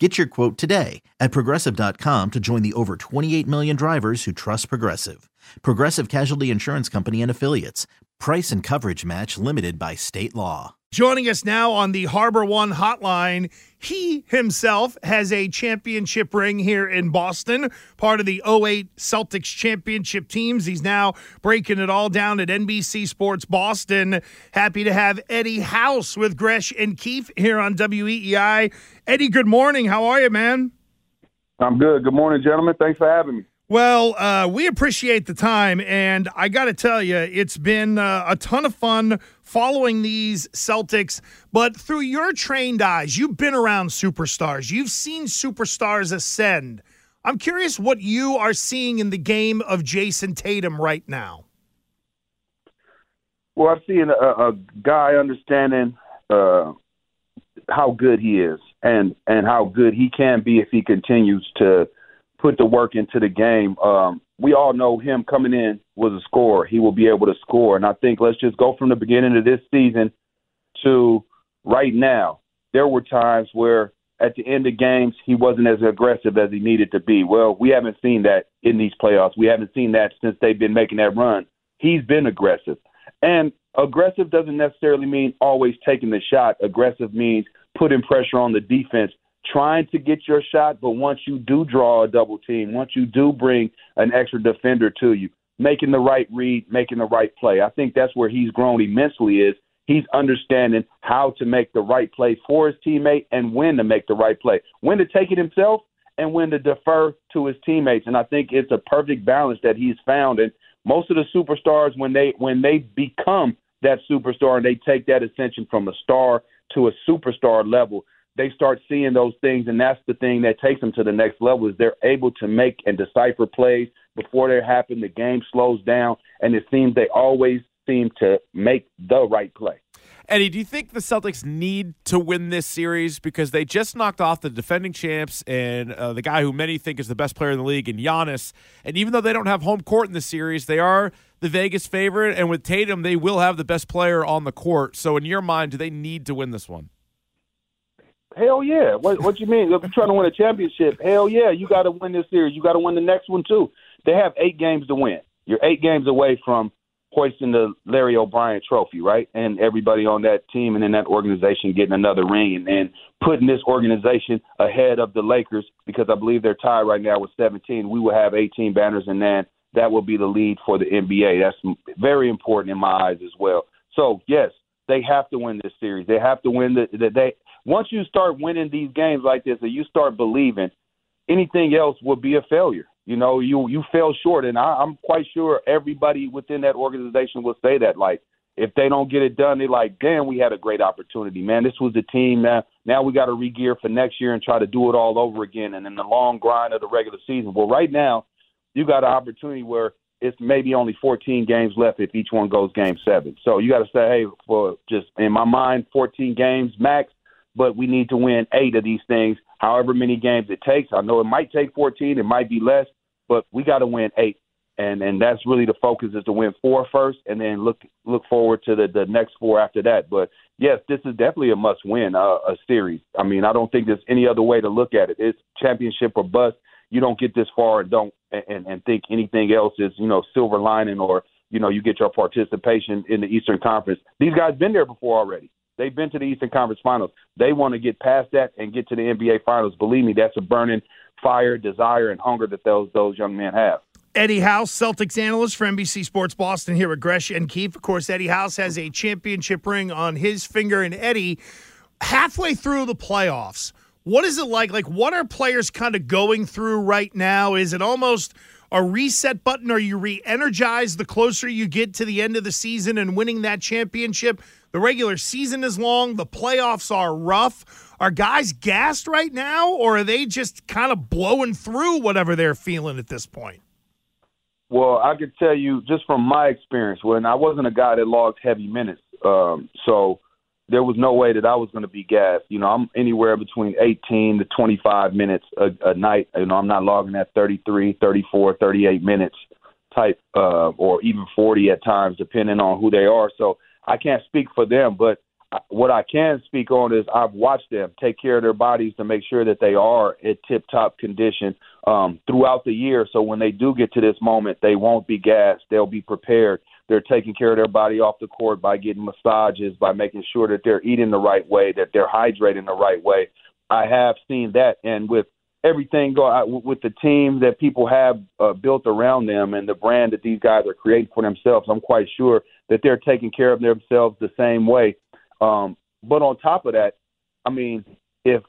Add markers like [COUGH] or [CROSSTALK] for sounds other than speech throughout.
Get your quote today at progressive.com to join the over 28 million drivers who trust Progressive. Progressive Casualty Insurance Company and Affiliates. Price and coverage match limited by state law. Joining us now on the Harbor One hotline, he himself has a championship ring here in Boston, part of the 08 Celtics championship teams. He's now breaking it all down at NBC Sports Boston. Happy to have Eddie House with Gresh and Keefe here on WEEI. Eddie, good morning. How are you, man? I'm good. Good morning, gentlemen. Thanks for having me. Well, uh, we appreciate the time, and I got to tell you, it's been uh, a ton of fun following these Celtics. But through your trained eyes, you've been around superstars, you've seen superstars ascend. I'm curious what you are seeing in the game of Jayson Tatum right now. Well, I've seen a, a guy understanding uh, how good he is, and and how good he can be if he continues to put the work into the game. Um, we all know him coming in was a scorer. He will be able to score. And I think let's just go from the beginning of this season to right now. There were times where at the end of games he wasn't as aggressive as he needed to be. Well, we haven't seen that in these playoffs. We haven't seen that since they've been making that run. He's been aggressive. And aggressive doesn't necessarily mean always taking the shot. Aggressive means putting pressure on the defense trying to get your shot, but once you do draw a double team, once you do bring an extra defender to you, making the right read, making the right play. I think that's where he's grown immensely is he's understanding how to make the right play for his teammate and when to make the right play, when to take it himself and when to defer to his teammates. And I think it's a perfect balance that he's found. And most of the superstars, when they when they become that superstar and they take that ascension from a star to a superstar level, they start seeing those things, and that's the thing that takes them to the next level. Is they're able to make and decipher plays before they happen. The game slows down, and it seems they always seem to make the right play. Eddie, do you think the Celtics need to win this series because they just knocked off the defending champs and uh, the guy who many think is the best player in the league, and Giannis? And even though they don't have home court in the series, they are the Vegas favorite, and with Tatum, they will have the best player on the court. So, in your mind, do they need to win this one? Hell yeah. What what you mean? If you're trying to win a championship, hell yeah, you got to win this series. You got to win the next one too. They have eight games to win. You're eight games away from hoisting the Larry O'Brien trophy, right? And everybody on that team and in that organization getting another ring and then putting this organization ahead of the Lakers because I believe they're tied right now with 17. We will have 18 banners and then that will be the lead for the NBA. That's very important in my eyes as well. So, yes, they have to win this series. They have to win the, the they once you start winning these games like this and you start believing, anything else will be a failure. You know, you you fell short, and I, I'm quite sure everybody within that organization will say that. Like, if they don't get it done, they're like, "Damn, we had a great opportunity, man. This was the team. Now, now we got to regear for next year and try to do it all over again." And in the long grind of the regular season, well, right now, you got an opportunity where it's maybe only 14 games left if each one goes game seven. So you got to say, hey, for just in my mind, 14 games max but we need to win eight of these things, however many games it takes. I know it might take 14, it might be less, but we got to win eight. and and that's really the focus is to win four first, and then look look forward to the the next four after that. But yes, this is definitely a must win uh, a series. I mean, I don't think there's any other way to look at it. It's championship or bust. You don't get this far and don't and and think anything else is you know silver lining or you know you get your participation in the Eastern Conference. These guys been there before already. They've been to the Eastern Conference Finals. They want to get past that and get to the NBA Finals. Believe me, that's a burning fire, desire, and hunger that those those young men have. Eddie House, Celtics analyst for NBC Sports Boston here with Gresh and Keefe. Of course, Eddie House has a championship ring on his finger. And Eddie, halfway through the playoffs, what is it like? Like, what are players kind of going through right now? Is it almost a reset button? Are you re energized the closer you get to the end of the season and winning that championship? The regular season is long, the playoffs are rough. Are guys gassed right now, or are they just kind of blowing through whatever they're feeling at this point? Well, I could tell you just from my experience when I wasn't a guy that logged heavy minutes, um, so there was no way that I was going to be gassed. You know, I'm anywhere between 18 to 25 minutes a, a night. You know, I'm not logging at 33, 34, 38 minutes type, uh, or even 40 at times, depending on who they are. So I can't speak for them, but what I can speak on is I've watched them take care of their bodies to make sure that they are at tip top condition um, throughout the year. So when they do get to this moment, they won't be gassed. They'll be prepared. They're taking care of their body off the court by getting massages, by making sure that they're eating the right way, that they're hydrating the right way. I have seen that, and with everything go out with the team that people have uh, built around them and the brand that these guys are creating for themselves, I'm quite sure that they're taking care of themselves the same way um, but on top of that, I mean, if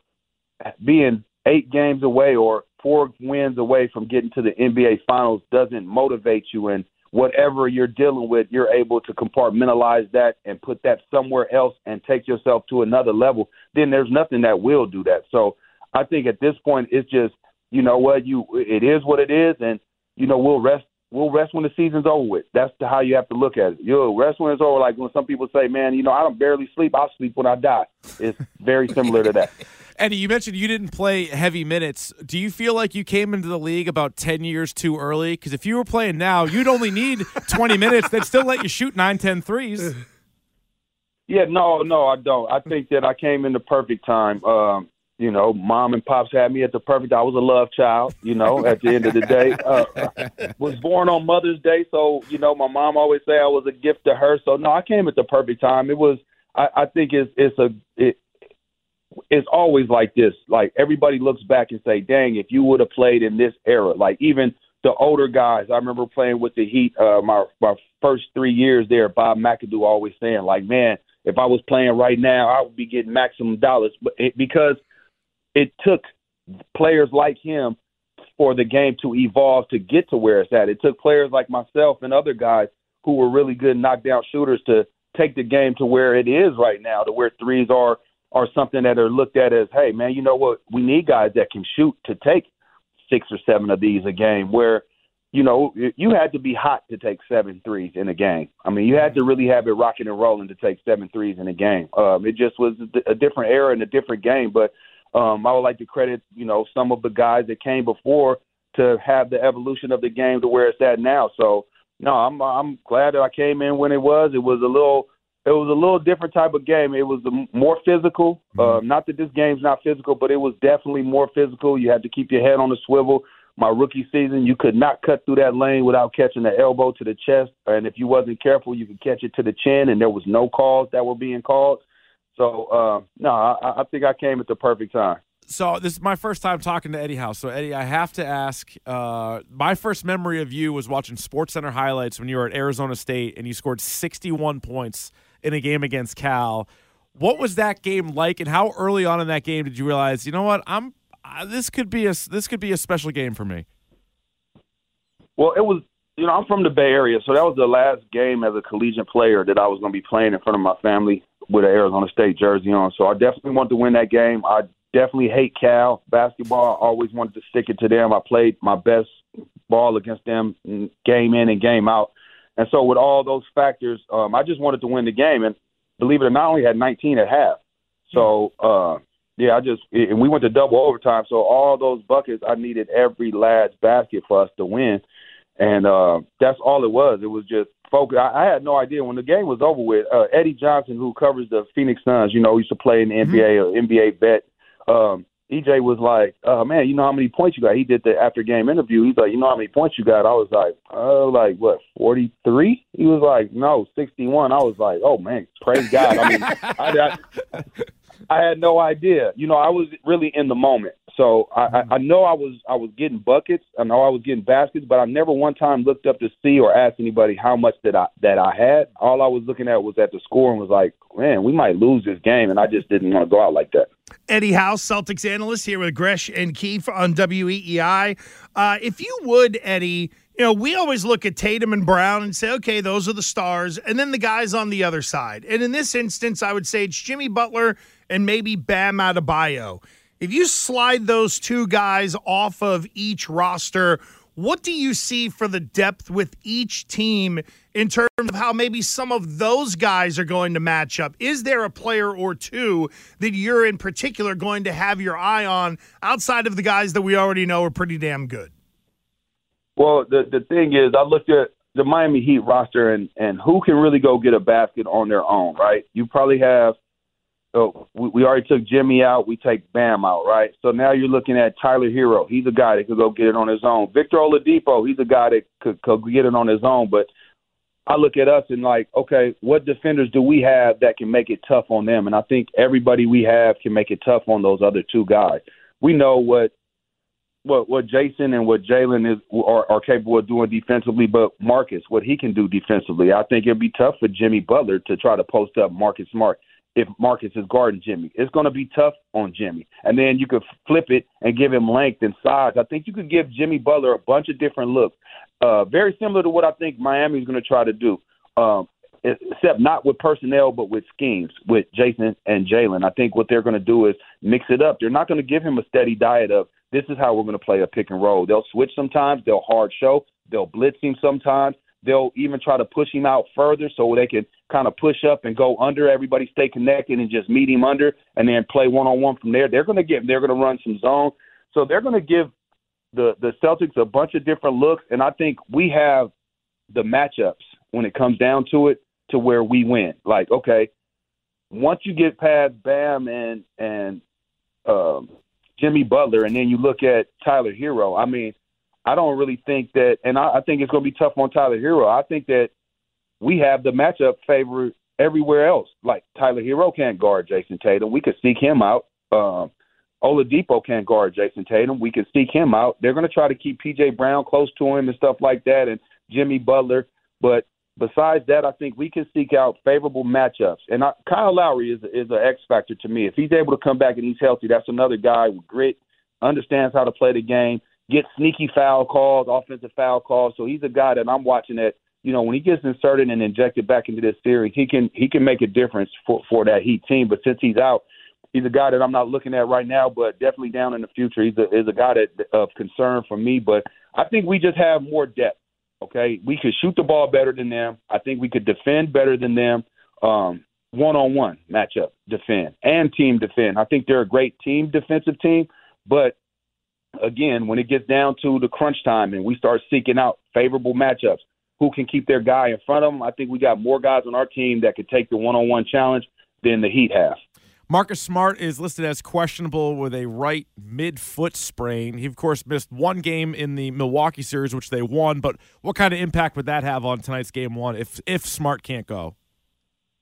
being eight games away or four wins away from getting to the NBA Finals doesn't motivate you and whatever you're dealing with, you're able to compartmentalize that and put that somewhere else and take yourself to another level, then there's nothing that will do that. So I think at this point it's just, you know what, you it is what it is and you know, we'll rest we'll rest when the season's over with. That's the, how you have to look at it. You'll rest when it's over. Like when some people say, "Man, you know, I don't barely sleep. I'll sleep when I die." It's very similar to that. [LAUGHS] Eddie, you mentioned you didn't play heavy minutes. Do you feel like you came into the league about 10 years too early? Because if you were playing now, you'd only need 20 minutes. They'd still let you shoot 9, 10 threes. Yeah, no, no, I don't. I think that I came in the perfect time. Um, you know, mom and pops had me at the perfect. I was a love child. You know, at the end of the day, uh, [LAUGHS] was born on Mother's Day, so you know, my mom always say I was a gift to her. So no, I came at the perfect time. It was. I, I think it's it's a it, it's always like this. Like everybody looks back and say, "Dang, if you would have played in this era." Like even the older guys, I remember playing with the Heat. Uh, my my first three years there, Bob McAdoo always saying, "Like man, if I was playing right now, I would be getting maximum dollars." But it, because it took players like him for the game to evolve to get to where it's at. It took players like myself and other guys who were really good knockdown shooters to take the game to where it is right now, to where threes are are something that are looked at as, hey man, you know what? We need guys that can shoot to take six or seven of these a game. Where you know you had to be hot to take seven threes in a game. I mean, you had to really have it rocking and rolling to take seven threes in a game. Um, it just was a different era and a different game, but um, I would like to credit, you know, some of the guys that came before to have the evolution of the game to where it's at now. So, no, I'm I'm glad that I came in when it was. It was a little it was a little different type of game. It was more physical. Mm-hmm. Uh, not that this game's not physical, but it was definitely more physical. You had to keep your head on the swivel. My rookie season, you could not cut through that lane without catching the elbow to the chest, and if you wasn't careful, you could catch it to the chin, and there was no calls that were being called. So uh, no, I, I think I came at the perfect time so this is my first time talking to Eddie House. So Eddie, I have to ask. Uh, my first memory of you was watching Sports Center highlights when you were at Arizona State and you scored 61 points in a game against Cal. What was that game like, and how early on in that game did you realize, you know what, I'm uh, this could be a this could be a special game for me? Well, it was you know, I'm from the Bay Area, so that was the last game as a collegiate player that I was going to be playing in front of my family with an Arizona State jersey on. So I definitely wanted to win that game. I definitely hate Cal basketball. I always wanted to stick it to them. I played my best ball against them game in and game out. And so with all those factors, um, I just wanted to win the game. And believe it or not, I only had 19 at half. So uh, yeah, I just and we went to double overtime. So all those buckets, I needed every lad's basket for us to win and uh, that's all it was. It was just focus. I, I had no idea when the game was over with. Uh, Eddie Johnson, who covers the Phoenix Suns, you know, used to play in the NBA, mm-hmm. NBA vet. Um, EJ was like, uh, "Man, you know how many points you got?" He did the after game interview. He's like, "You know how many points you got?" I was like, "Oh, uh, like what, forty three? He was like, "No, sixty one. I was like, "Oh man, praise God!" I mean, I, I, I had no idea. You know, I was really in the moment. So I, I know I was I was getting buckets. I know I was getting baskets, but I never one time looked up to see or asked anybody how much that I that I had. All I was looking at was at the score and was like, man, we might lose this game, and I just didn't want to go out like that. Eddie House, Celtics analyst here with Gresh and Keefe on WEEI. Uh, if you would, Eddie, you know, we always look at Tatum and Brown and say, okay, those are the stars, and then the guys on the other side. And in this instance, I would say it's Jimmy Butler and maybe Bam Adebayo. If you slide those two guys off of each roster, what do you see for the depth with each team in terms of how maybe some of those guys are going to match up? Is there a player or two that you're in particular going to have your eye on outside of the guys that we already know are pretty damn good? Well, the the thing is, I looked at the Miami Heat roster and and who can really go get a basket on their own, right? You probably have so we, we already took Jimmy out. We take Bam out, right? So now you're looking at Tyler Herro. He's a guy that could go get it on his own. Victor Oladipo. He's a guy that could, could get it on his own. But I look at us and like, okay, what defenders do we have that can make it tough on them? And I think everybody we have can make it tough on those other two guys. We know what what what Jayson and what Jaylen is are, are capable of doing defensively, but Marcus, what he can do defensively, I think it'd be tough for Jimmy Butler to try to post up Marcus Smart if Marcus is guarding Jimmy. It's going to be tough on Jimmy. And then you could flip it and give him length and size. I think you could give Jimmy Butler a bunch of different looks, uh, very similar to what I think Miami is going to try to do, um, except not with personnel, but with schemes with Jayson and Jaylen. I think what they're going to do is mix it up. They're not going to give him a steady diet of this is how we're going to play a pick and roll. They'll switch sometimes. They'll hard show. They'll blitz him sometimes. They'll even try to push him out further so they can kind of push up and go under. Everybody stay connected and just meet him under, and then play one on one from there. They're going to get. They're going to run some zone. So they're going to give the the Celtics a bunch of different looks, and I think we have the matchups when it comes down to it to where we win. Like, okay, once you get past Bam and and um, Jimmy Butler, and then you look at Tyler Herro. I mean, I don't really think that, and I, I think it's going to be tough on Tyler Herro. I think that we have the matchup favored everywhere else. Like Tyler Herro can't guard Jayson Tatum. We could seek him out. Um, Oladipo can't guard Jayson Tatum. We could seek him out. They're going to try to keep PJ Brown close to him and stuff like that, and Jimmy Butler. But besides that, I think we can seek out favorable matchups. And I, Kyle Lowry is is an X factor to me. If he's able to come back and he's healthy, that's another guy with grit, understands how to play the game, get sneaky foul calls, offensive foul calls. So he's a guy that I'm watching that you know when he gets inserted and injected back into this series, he can he can make a difference for for that Heat team. But since he's out, he's a guy that I'm not looking at right now, but definitely down in the future. He's a is a guy that of concern for me. But I think we just have more depth. Okay, we could shoot the ball better than them. I think we could defend better than them. Um, one-on-one matchup defend and team defend. I think they're a great team defensive team, but again, when it gets down to the crunch time and we start seeking out favorable matchups, who can keep their guy in front of them, I think we got more guys on our team that could take the one-on-one challenge than the Heat have. Marcus Smart is listed as questionable with a right mid-foot sprain. He, of course, missed one game in the Milwaukee series, which they won. But what kind of impact would that have on tonight's game one if if Smart can't go?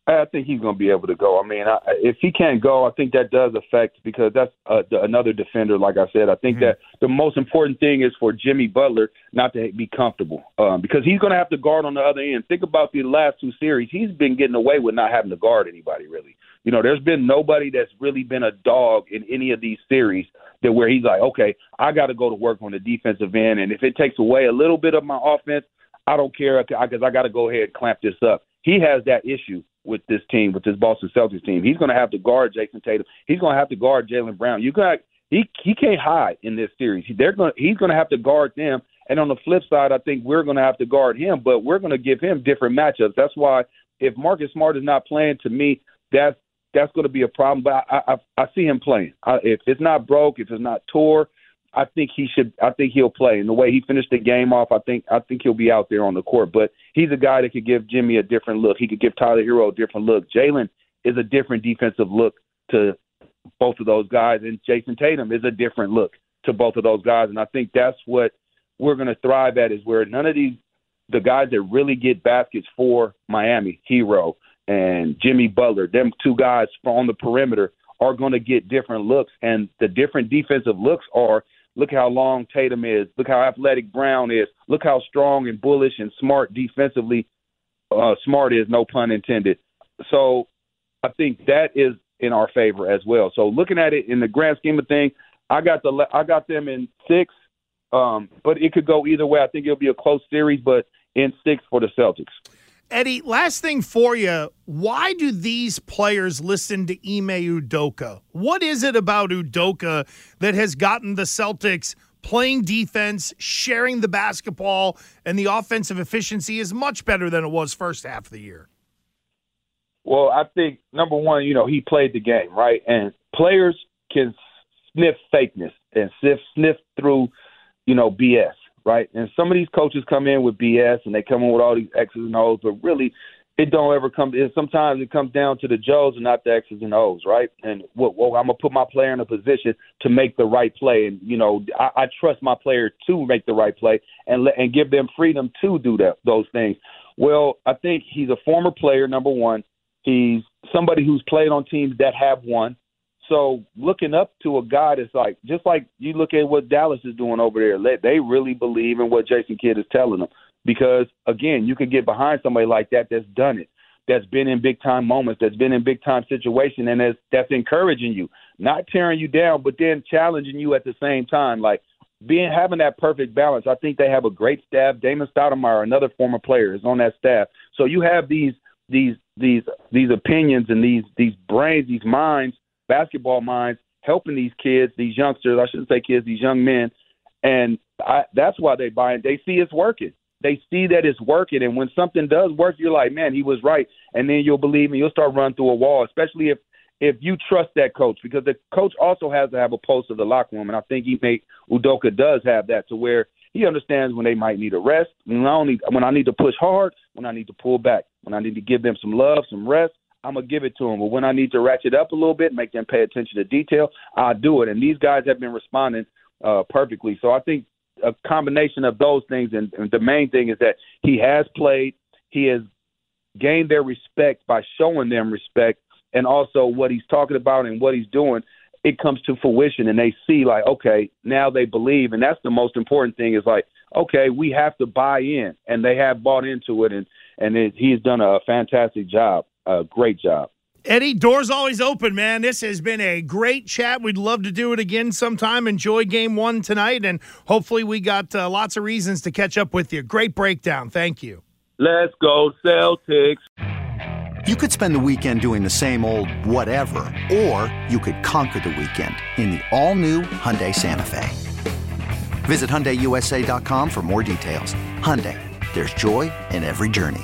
I think he's going to be able to go. I mean, I, if he can't go, I think that does affect because that's uh, the, another defender. Like I said, I think mm-hmm. that the most important thing is for Jimmy Butler not to be comfortable um, because he's going to have to guard on the other end. Think about the last two series; he's been getting away with not having to guard anybody really. You know, there's been nobody that's really been a dog in any of these series that where he's like, okay, I got to go to work on the defensive end, and if it takes away a little bit of my offense, I don't care because I got to go ahead and clamp this up. He has that issue with this team, with this Boston Celtics team. He's going to have to guard Jayson Tatum. He's going to have to guard Jaylen Brown. You got he he can't hide in this series. They're going he's going to have to guard them. And on the flip side, I think we're going to have to guard him, but we're going to give him different matchups. That's why if Marcus Smart is not playing, to me, that's that's going to be a problem. But I I, I see him playing. I, if it's not broke, if it's not tore, I think he should. I think he'll play. And the way he finished the game off, I think I think he'll be out there on the court. But he's a guy that could give Jimmy a different look. He could give Tyler Herro a different look. Jaylen is a different defensive look to both of those guys, and Jayson Tatum is a different look to both of those guys. And I think that's what we're going to thrive at is where none of these the guys that really get baskets for Miami, Herro and Jimmy Butler, them two guys on the perimeter are going to get different looks, and the different defensive looks are. Look how long Tatum is. Look how athletic Brown is. Look how strong and bullish and smart defensively uh, smart is, no pun intended. So I think that is in our favor as well. So looking at it in the grand scheme of things, I got the I got them in six, um, but it could go either way. I think it'll be a close series, but in six for the Celtics. Eddie, last thing for you. Why do these players listen to Ime Udoka? What is it about Udoka that has gotten the Celtics playing defense, sharing the basketball, and the offensive efficiency is much better than it was first half of the year? Well, I think number one, you know, he played the game, right? And players can sniff fakeness and sniff sniff through, you know, BS right? And some of these coaches come in with BS and they come in with all these X's and O's, but really, it don't ever come. It, sometimes it comes down to the Joes and not the X's and O's, right? And well, well, I'm gonna put my player in a position to make the right play, and you know, I, I trust my player to make the right play and let, and give them freedom to do that those things. Well, I think he's a former player, number one. He's somebody who's played on teams that have won. So looking up to a guy that's like, just like you look at what Dallas is doing over there, they really believe in what Jason Kidd is telling them. Because again, you can get behind somebody like that that's done it, that's been in big time moments, that's been in big time situation, and that's that's encouraging you, not tearing you down, but then challenging you at the same time. Like being having that perfect balance. I think they have a great staff. Damon Stoudemire, another former player, is on that staff. So you have these these these these opinions and these these brains, these minds basketball minds helping these kids, these youngsters, I shouldn't say kids, these young men. And I, that's why they buy it. They see it's working. They see that it's working. And when something does work, you're like, man, he was right. And then you'll believe and you'll start running through a wall, especially if if you trust that coach, because the coach also has to have a pulse of the locker room. And I think he may Udoka does have that to where he understands when they might need a rest, when I, need when I need to push hard, when I need to pull back, when I need to give them some love, some rest, I'm gonna give it to them. But when I need to ratchet up a little bit, make them pay attention to detail, I'll do it. And these guys have been responding uh, perfectly. So I think a combination of those things, and, and the main thing is that he has played, he has gained their respect by showing them respect, and also what he's talking about and what he's doing. It comes to fruition, and they see like, okay, now they believe, and that's the most important thing. Is like, okay, we have to buy in, and they have bought into it, and and it, he's done a fantastic job a great job. Eddie, doors always open, man. This has been a great chat. We'd love to do it again sometime. Enjoy game one tonight, and hopefully, we got uh, lots of reasons to catch up with you. Great breakdown. Thank you. Let's go, Celtics. You could spend the weekend doing the same old whatever, or you could conquer the weekend in the all-new Hyundai Santa Fe. Visit HyundaiUSA.com for more details. Hyundai, there's joy in every journey.